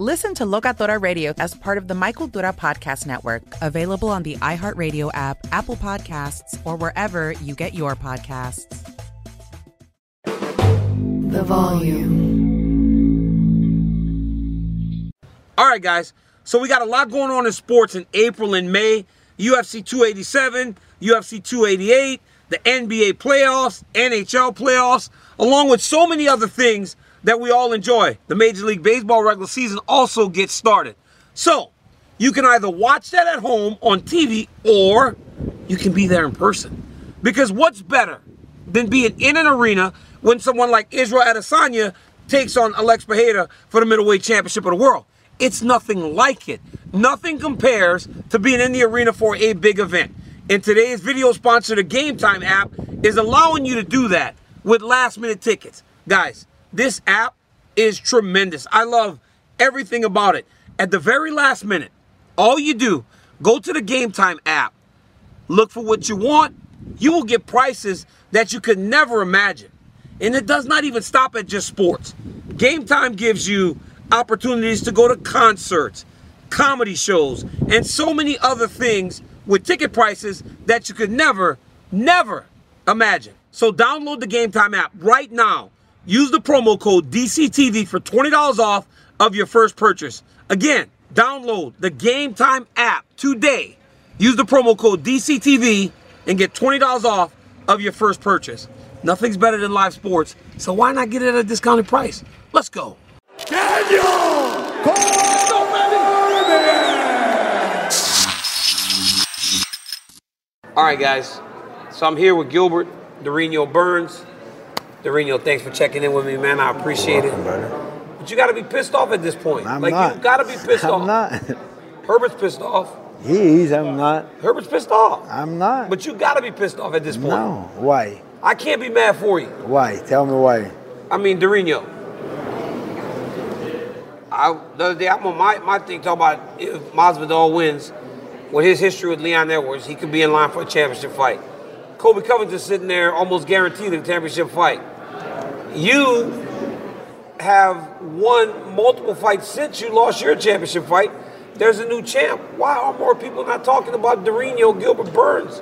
Listen to Locatora Radio as part of the My Cultura Podcast Network, available on the iHeartRadio app, Apple Podcasts, or wherever you get your podcasts. The volume. All right, guys. So we got a lot going on in sports in April and May. UFC 287, UFC 288, the NBA playoffs, NHL playoffs, along with so many other things that we all enjoy. The Major League Baseball regular season also gets started. So, you can either watch that at home on TV or you can be there in person. Because what's better than being in an arena when someone like Israel Adesanya takes on Alex Pereira for the middleweight championship of the world? It's nothing like it. Nothing compares to being in the arena for a big event. And today's video sponsor, the Game Time app, is allowing you to do that with last minute tickets. Guys, this app is tremendous. I love everything about it. At the very last minute, all you do, go to the Game Time app, look for what you want, you will get prices that you could never imagine. And it does not even stop at just sports. Game Time gives you opportunities to go to concerts, comedy shows, and so many other things with ticket prices that you could never, never imagine. So download the Game Time app right now Use the promo code DCTV for $20 off of your first purchase. Again, download the Game Time app today. Use the promo code DCTV and get $20 off of your first purchase. Nothing's better than live sports, so why not get it at a discounted price? Let's go. Daniel! All right, guys. So I'm here with Gilbert Durinho Burns. Durinho, thanks for checking in with me, man. I appreciate welcome, it. Brother. But you got to be pissed off at this point. I'm like not. you got to be pissed I'm off. I'm not. Herbert's pissed off. He's. I'm not. Herbert's pissed off. I'm not. But you got to be pissed off at this point. No. Why? I can't be mad for you. Why? Tell me why. I mean, Durinho. I, the other day, I'm on my, my thing talking about if Masvidal wins, with his history with Leon Edwards, he could be in line for a championship fight. Colby Covington sitting there almost guaranteed a championship fight. You have won multiple fights since you lost your championship fight. There's a new champ. Why are more people not talking about Durinho Gilbert Burns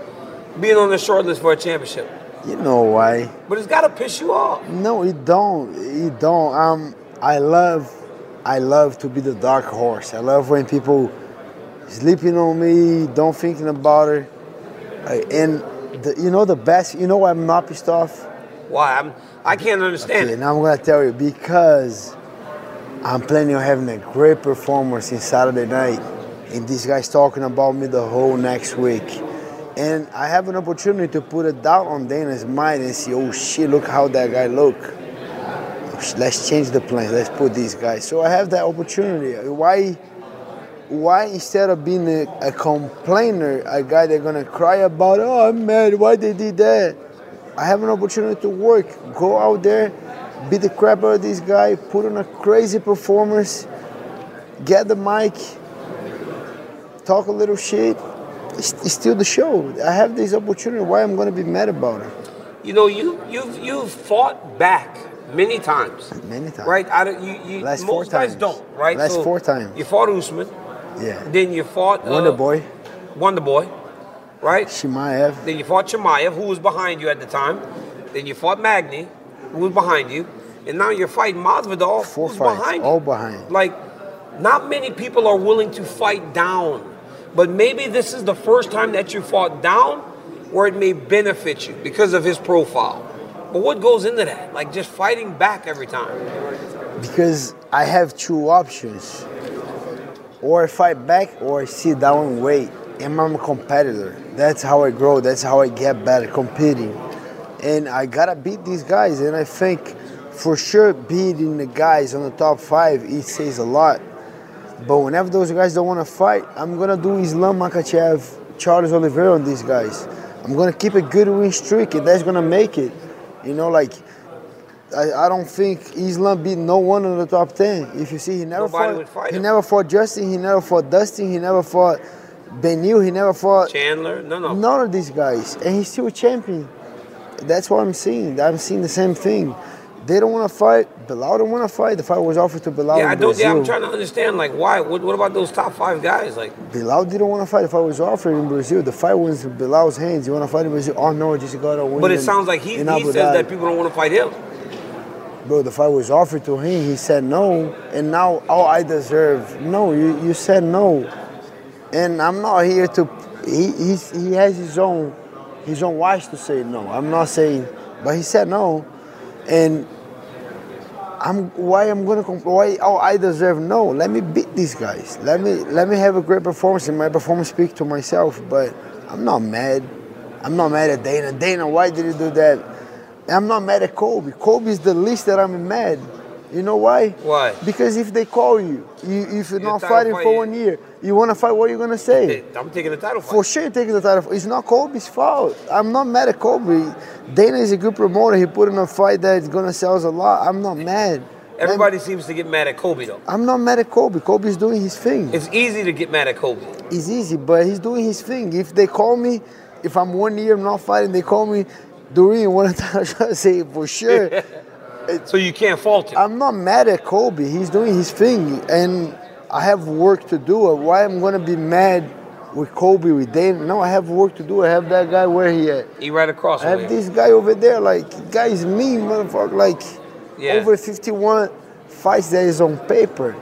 being on the short list for a championship? You know why? But it's got to piss you off. No, it don't. It don't. Um, I love, I love to be the dark horse. I love when people sleeping on me, don't thinking about it. And the, you know the best. You know why I'm not pissed off? Why? I'm, I can't understand okay. Now I'm gonna tell you because I'm planning on having a great performance in Saturday night, and this guy's talking about me the whole next week. And I have an opportunity to put a doubt on Dana's mind and see, oh shit, look how that guy look. Let's change the plan. Let's put these guys. So I have that opportunity. Why? Why instead of being a, a complainer, a guy that's gonna cry about, oh I'm mad, why they did that? I have an opportunity to work. Go out there, beat the crap out of this guy, put on a crazy performance, get the mic, talk a little shit. It's, it's still the show. I have this opportunity. Why I'm to be mad about it? You know, you you've you've fought back many times. Many times. Right? I don't, you, you, Last most four guys times. don't. Right? Last So four times. You fought Usman. Yeah. Then you fought Wonder uh, Boy, Wonder Boy. Right? Chimaev. Then you fought Chimaev, who was behind you at the time. Then you fought Magny. who was behind you, and now you're fighting Masvidal, Four who's fights, behind you. all behind. Like, not many people are willing to fight down, but maybe this is the first time that you fought down where it may benefit you because of his profile. But what goes into that? Like just fighting back every time. because I have two options. Or fight back or sit down and wait. And I'm a competitor. That's how I grow. That's how I get better competing. And I gotta beat these guys. And I think for sure beating the guys on the top five, it says a lot. But whenever those guys don't want to fight, I'm gonna do Islam Makhachev, Charles Oliveira on these guys. I'm gonna keep a good win streak, and that's gonna make it. You know, like I, I don't think Islam beat no one in the top ten. If you see, he never Nobody fought. he him. never fought Justin. He never fought Dustin. He never fought Beneil. He never fought Chandler, no, no. none of these guys, and he's still a champion. That's what I'm seeing. I'm seeing the same thing. They don't want to fight. Belal don't want to fight. The fight was offered to Belal. Yeah, I don't. Yeah, I'm trying to understand. Like, why? What, what about those top five guys? Like, Belal didn't want to fight. The fight was offered in Brazil. The fight was in Belal's hands. You want to fight in Brazil? Oh no, I just got to win. but it in- sounds like he, he says that people don't want to fight him. Bro, the fight was offered to him. He said no, and now oh I deserve. No, you, you said no, and I'm not here to. He he has his own his own wish to say no. I'm not saying, but he said no, and I'm why I'm gonna why oh I deserve no. Let me beat these guys. Let me let me have a great performance, and my performance speak to myself. But I'm not mad. I'm not mad at Dana. Dana, why did you do that? I'm not mad at Colby. Colby is the least that I'm mad. You know why? Why? Because if they call you, you if you're You're not fighting fight, for yeah. one year, you want to fight. What are you gonna say? I'm taking the title fight. For sure, you're taking the title. It's not Colby's fault. I'm not mad at Colby. Dana is a good promoter. He put in a fight that's gonna sell us a lot. I'm not mad. Everybody seems to get mad at Colby though. I'm not mad at Colby. Colby's doing his thing. It's easy to get mad at Colby. It's easy, but he's doing his thing. If they call me, if I'm one year not fighting, they call me Doreen one time. I was trying to say for sure. So you can't fault him. I'm not mad at Colby. He's doing his thing, and I have work to do. Uh, why I'm gonna be mad with Colby with Dana? No, I have work to do. I have that guy where he at. He right across I have this guy over there. Like guy's mean, motherfucker. Like Yeah. over 51 fights that is on paper.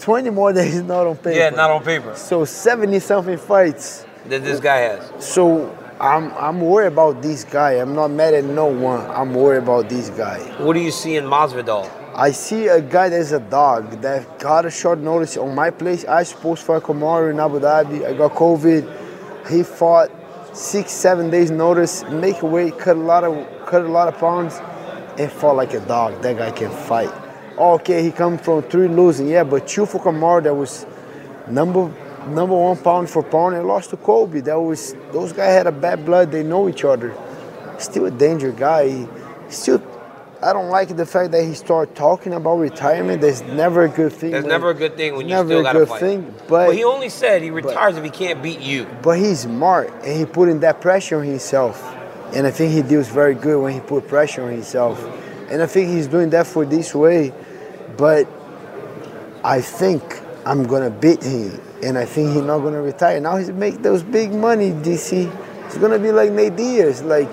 20 more that is not on paper. Yeah, not on paper. So 70 something fights. That this guy has. So I'm I'm worried about this guy. I'm not mad at no one. I'm worried about this guy. What do you see in Masvidal? I see a guy that's a dog that got a short notice on my place. I supposed for fight Kamaru in Abu Dhabi. I got COVID. He fought six, seven days notice, make a weight, cut a lot of cut a lot of pounds, and fought like a dog. That guy can fight. Okay, he come from three losing, yeah, but two for Kamaru that was number number one pound for pound and lost to Colby. That was those guys had a bad blood. They know each other. Still a danger guy. He- Still, I don't like the fact that he started talking about retirement. That's never a good thing. That's man. never a good thing when you still got to good fight. thing, but- well, he only said he retires if he can't beat you. But he's smart and he putting that pressure on himself. And I think he deals very good when he put pressure on himself. And I think he's doing that for this way. But I think I'm gonna beat him. And I think he's not gonna retire. Now he's make those big money, DC. It's gonna be like Nate Diaz, like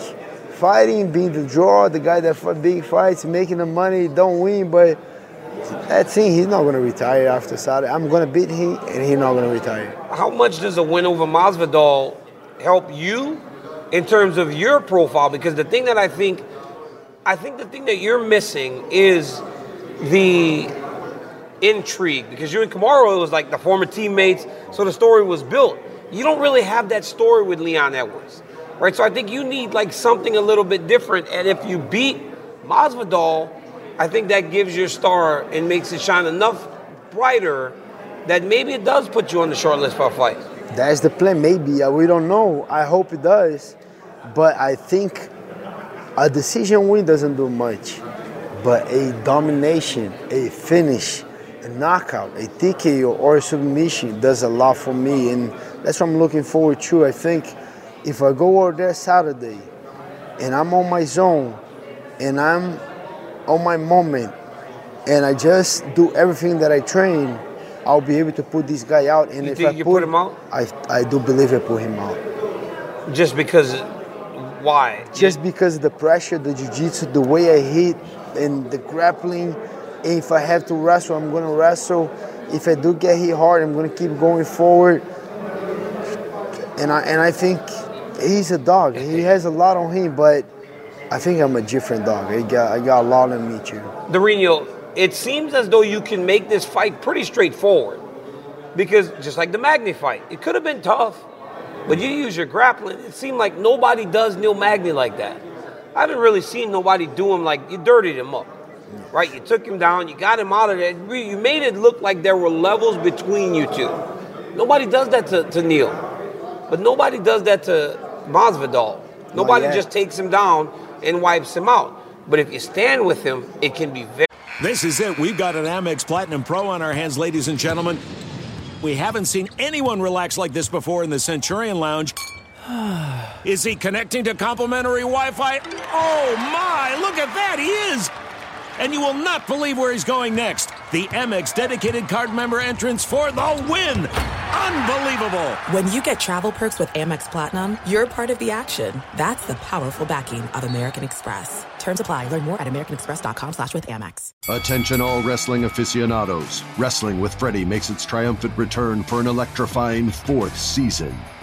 fighting, being the draw, the guy that fight big fights, making the money, don't win, but that's him. He's not gonna retire after Saturday. I'm gonna beat him and he's not gonna retire. How much does a win over Masvidal help you in terms of your profile? Because the thing that I think, I think the thing that you're missing is the intrigue. Because you and Kamaru, it was like the former teammates, so the story was built. You don't really have that story with Leon Edwards, right? So I think you need like something a little bit different. And if you beat Masvidal, I think that gives your star and makes it shine enough brighter that maybe it does put you on the short list for a fight. That's the plan. Maybe uh, we don't know. I hope it does, but I think a decision win doesn't do much, but a domination, a finish, a knockout, a TKO or a submission does a lot for me, and that's what I'm looking forward to. I think if I go over there Saturday, and I'm on my zone, and I'm on my moment, and I just do everything that I train, I'll be able to put this guy out. And You if I you put him out? I, I do believe I put him out. Just because Why? Just because of the pressure, the jiu-jitsu, the way I hit, and the grappling. If I have to wrestle, I'm gonna wrestle. If I do get hit hard, I'm gonna keep going forward. And I and I think he's a dog. He has a lot on him, but I think I'm a different dog. I got I got a lot on me too. Durinho, it seems as though you can make this fight pretty straightforward. Because just like the Magny fight, it could have been tough, but you use your grappling. It seemed like nobody does Neil Magny like that. I haven't really seen nobody do him like you dirtied him up, right? You took him down, you got him out of there. You made it look like there were levels between you two. Nobody does that to, to Neil, but nobody does that to Masvidal. Nobody just takes him down and wipes him out. But if you stand with him, it can be very. This is it. We've got an Amex Platinum Pro on our hands, ladies and gentlemen. We haven't seen anyone relax like this before in the Centurion Lounge. Is he connecting to complimentary Wi Fi? Oh my, look at that, he is! And you will not believe where he's going next. The Amex dedicated card member entrance for the win! Unbelievable! When you get travel perks with Amex Platinum, you're part of the action. That's the powerful backing of American Express. Terms apply. Learn more at americanexpress.com slash with Amex. Attention all wrestling aficionados. Wrestling with Freddie makes its triumphant return for an electrifying fourth season.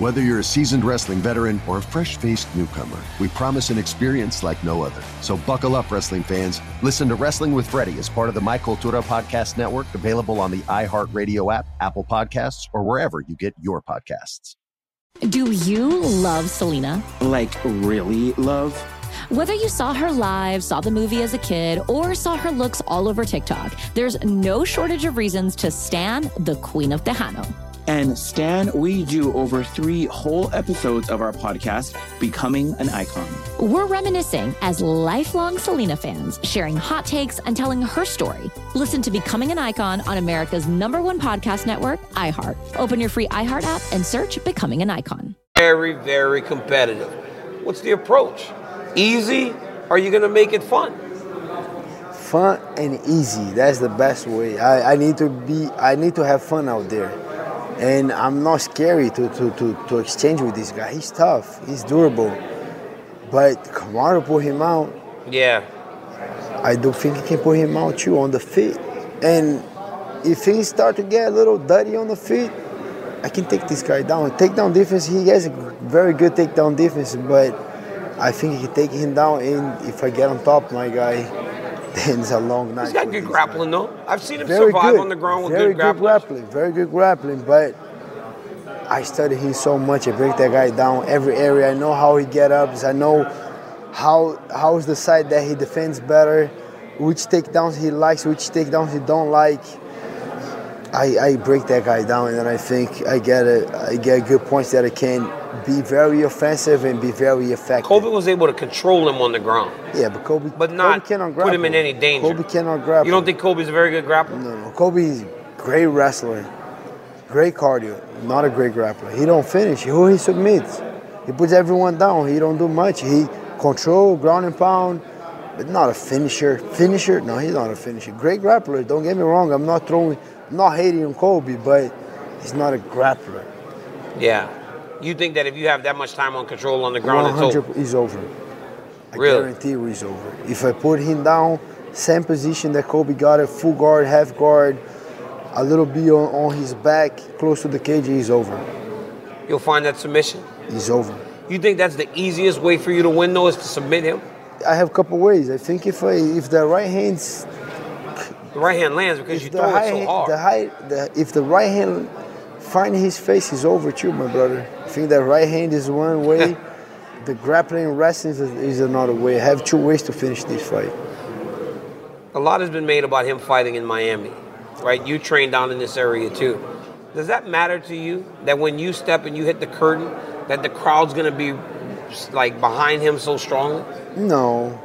Whether you're a seasoned wrestling veteran or a fresh faced newcomer, we promise an experience like no other. So buckle up, wrestling fans. Listen to Wrestling with Freddie as part of the My Cultura Podcast Network, available on the iHeartRadio app, Apple Podcasts, or wherever you get your podcasts. Do you love Selena? Like, really love? Whether you saw her live, saw the movie as a kid, or saw her looks all over TikTok, there's no shortage of reasons to stan the Queen of Tejano. And Stan, we do over three whole episodes of our podcast, Becoming an Icon. We're reminiscing as lifelong Selena fans, sharing hot takes and telling her story. Listen to Becoming an Icon on America's number one podcast network, iHeart. Open your free iHeart app and search Becoming an Icon. very, very competitive. What's the approach? Easy? Or are you going to make it fun? Fun and easy. That's the best way. I, I need to be. I need to have fun out there, and I'm not scary to, to, to, to exchange with this guy. He's tough. He's durable, but Kamaru put him out. Yeah. I do think he can put him out too on the feet. And if things start to get a little dirty on the feet, I can take this guy down. Takedown defense, he has a very good takedown defense, but I think he can take him down. And if I get on top, my guy, it's a long night. He's got good grappling, though. I've seen him Very survive good. on the ground with very good grappling. grappling. Very good grappling, but I study him so much. I break that guy down every area. I know how he get ups. I know how how's the side that he defends better, which takedowns he likes, which takedowns he don't like. I, I break that guy down, and then I think I get a, I get good points that I can be very offensive and be very effective. Colby was able to control him on the ground, Yeah, but Colby, but not Colby put him in any danger. Colby cannot grapple. You don't think Colby's a very good grappler? No, no. Colby's great wrestler, great cardio, not a great grappler. He don't finish. Who he submits. He puts everyone down. He don't do much. He control ground and pound, but not a finisher. Finisher? No, he's not a finisher. Great grappler. Don't get me wrong. I'm not throwing, not hating on Colby, but he's not a grappler. Yeah. You think that if you have that much time on control on the ground, it's 100 over? He's over. I Really? guarantee you he's over. If I put him down, same position that Colby got it, full guard, half guard, a little bit on, on his back, close to the cage, he's over. You'll find that submission. He's over. You think that's the easiest way for you to win, though, is to submit him? I have a couple ways. I think if I, if the right hands, The right hand lands because you throw it so hard. the high, the, if the right hand find his face, is over too, my brother. I think that right hand is one way. the grappling wrestling is, is another way. I have two ways to finish this fight. A lot has been made about him fighting in Miami. right? You train down in this area too. Does that matter to you that when you step and you hit the curtain, that the crowd's gonna be like behind him so strongly? No,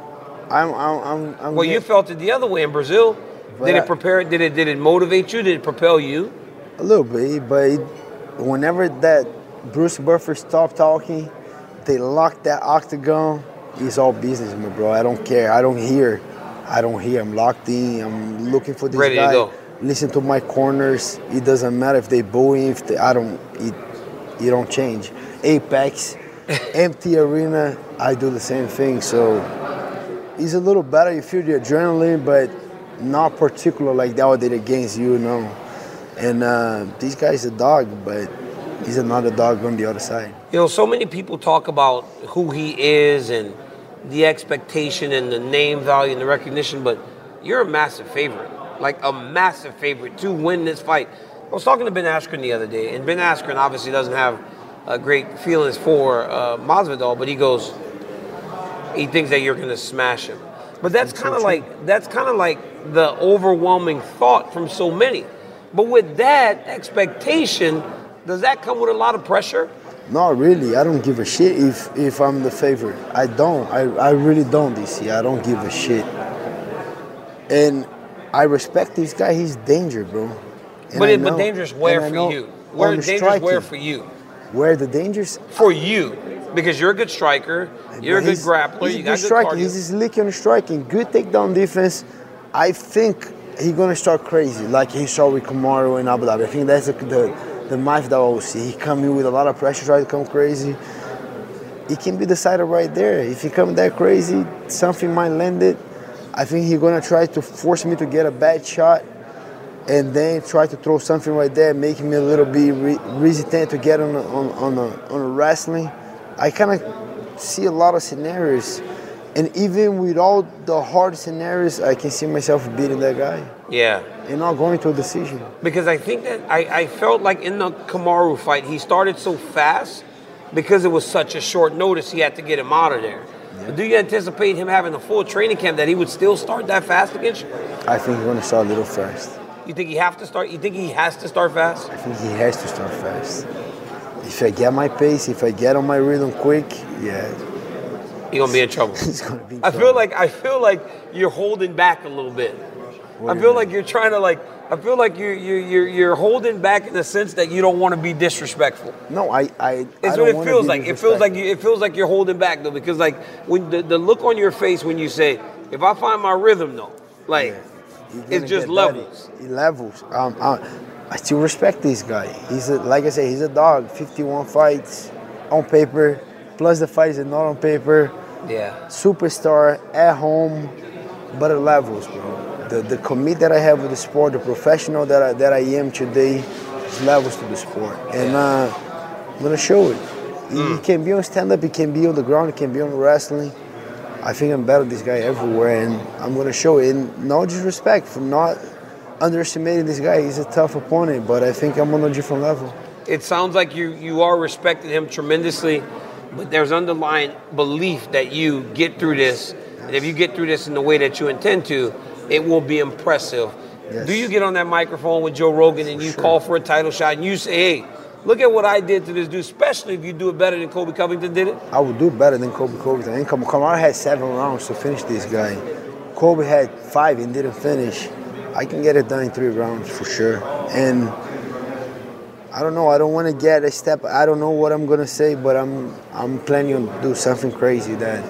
I'm. I'm. I'm, I'm Well, you felt it the other way in Brazil. But Did it prepare? Did it? Did it motivate you? Did it propel you? A little bit, but it, whenever that Bruce Buffer stopped talking, they locked that octagon. It's all business, my bro. I don't care. I don't hear. I don't hear. I'm locked in. I'm looking for this Ready to guy. go. Listen to my corners. It doesn't matter if they booing. If they, I don't. It, it don't change. Apex, empty arena. I do the same thing. So it's a little better. You feel the adrenaline, but not particular like that what did against you, no. And uh, this guy's a dog, but he's another dog on the other side. You know, so many people talk about who he is and the expectation and the name value and the recognition, but you're a massive favorite, like a massive favorite to win this fight. I was talking to Ben Askren the other day, and Ben Askren obviously doesn't have uh, great feelings for uh, Masvidal, but he goes, he thinks that you're going to smash him. But that's kind of like that's kind of like the overwhelming thought from so many. But with that expectation, does that come with a lot of pressure? Not really. I don't give a shit if if I'm the favorite. I don't. I, I really don't this year. I don't give a shit. And I respect this guy. He's danger, bro. And But it, but dangerous where for you? Where dangerous where for you? Where the dangers? For you, because you're a good striker, you're a good grappler, He's you got good good striking. cardio. He's slick on striking. Good takedown defense. I think he's gonna start crazy, like he saw with Kamaru in Abu Dhabi. I think that's the the, the knife that I will see. He come in with a lot of pressure, try to come crazy. He can be decided right there. If he come that crazy, something might land it. I think he's gonna try to force me to get a bad shot, and then try to throw something right there, making me a little bit re- resistant to get on a, on on a, on a wrestling. I kind of see a lot of scenarios, and even with all the hard scenarios, I can see myself beating that guy yeah. and not going to a decision. Because I think that I, I felt like in the Kamaru fight, he started so fast because it was such a short notice, he had to get him out of there. But do you anticipate him having a full training camp that he would still start that fast against you? I think he's gonna start a little fast. You think he have to start? You think he has to start fast? I think he has to start fast. If I get my pace, if I get on my rhythm quick, yeah, You're gonna be in trouble. he's gonna be. I feel trouble. like I feel like you're holding back a little bit. What I feel you like you're trying to like. I feel like you're you're you're, you're holding back in the sense that you don't want to be disrespectful. No, I, I. It's I what it feels like. It feels like you, it feels like you're holding back though, because like when the, the look on your face when you say, "If I find my rhythm," though, like You're it's just levels. He levels. Um, I, I still respect this guy. He's a, like I said, he's a dog. 51 fights on paper, plus the fight is not on paper. Yeah. Superstar at home, but it levels, bro. The the commit that I have with the sport, the professional that I, that I am today, is levels to the sport, and uh, I'm gonna show it. He, he can be on stand up, he can be on the ground, he can be on wrestling. I think I'm better than this guy everywhere, and I'm gonna show it. And no disrespect for not underestimating this guy. He's a tough opponent, but I think I'm on a different level. It sounds like you you are respecting him tremendously, but there's underlying belief that you get through this, and if you get through this in the way that you intend to, it will be impressive. Yes. Do you get on that microphone with Joe Rogan and you call for a title shot and you say, "Hey, look at what I did to this dude," especially if you do it better than Colby Covington did it? I would do better than Colby Covington. And Kam- Kamaru had seven rounds to finish this guy. Colby had five and didn't finish. I can get it done in three rounds for sure. And I don't know. I don't want to get a step. I don't know what I'm gonna say, but I'm I'm planning on do something crazy that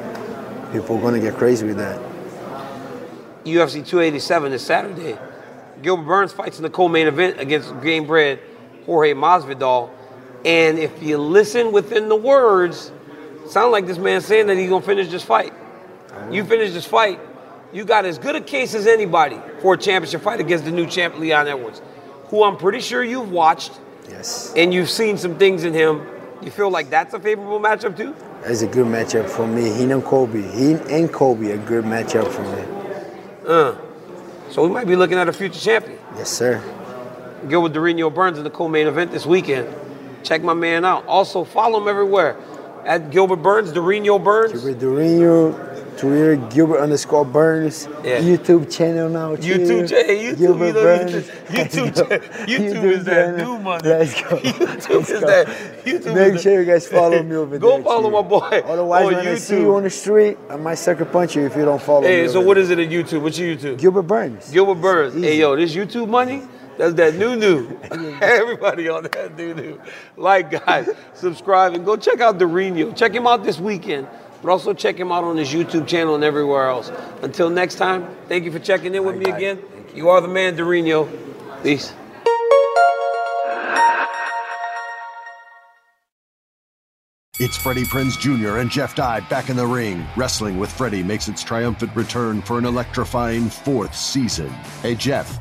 people are gonna get crazy with that. UFC 287 is Saturday. Gilbert Burns fights in the co-main event against Gamebred Jorge Masvidal. And if you listen within the words, sound like this man saying that he's gonna finish this fight. You finish this fight, you got as good a case as anybody for a championship fight against the new champ Leon Edwards, who I'm pretty sure you've watched Yes, and you've seen some things in him. You feel like that's a favorable matchup too? that's a good matchup for me. He and Colby. He and Colby a good matchup for me. Uh. So we might be looking at a future champion. Yes, sir. Gilbert Durinho Burns in the co-main event this weekend. Check my man out. Also follow him everywhere at Gilbert Burns, Durinho Burns. Gilbert Durinho, Twitter, Gilbert underscore Burns. Yeah. YouTube channel now. too. YouTube, cha- hey, YouTube, Gilbert you Burns. YouTube, cha- YouTube, is that channel. new money. Let's go. YouTube Let's is go. that. YouTube Make is sure you guys follow me over Go there. follow too. my boy Otherwise, on when I see YouTube. you on the street, I might sucker punch you if you don't follow me. Hey, so what there. is it at YouTube? What's your YouTube? Gilbert Burns. Gilbert Burns. Hey, yo, this YouTube money, that's that new new. Everybody on that new new. Like, guys, subscribe and go check out Durinho. Check him out this weekend, but also check him out on his YouTube channel and everywhere else. Until next time, thank you for checking in with me again. You are the man, Durinho. Peace. It's Freddie Prinz Jr. and Jeff Dye back in the ring. Wrestling with Freddie makes its triumphant return for an electrifying fourth season. Hey, Jeff,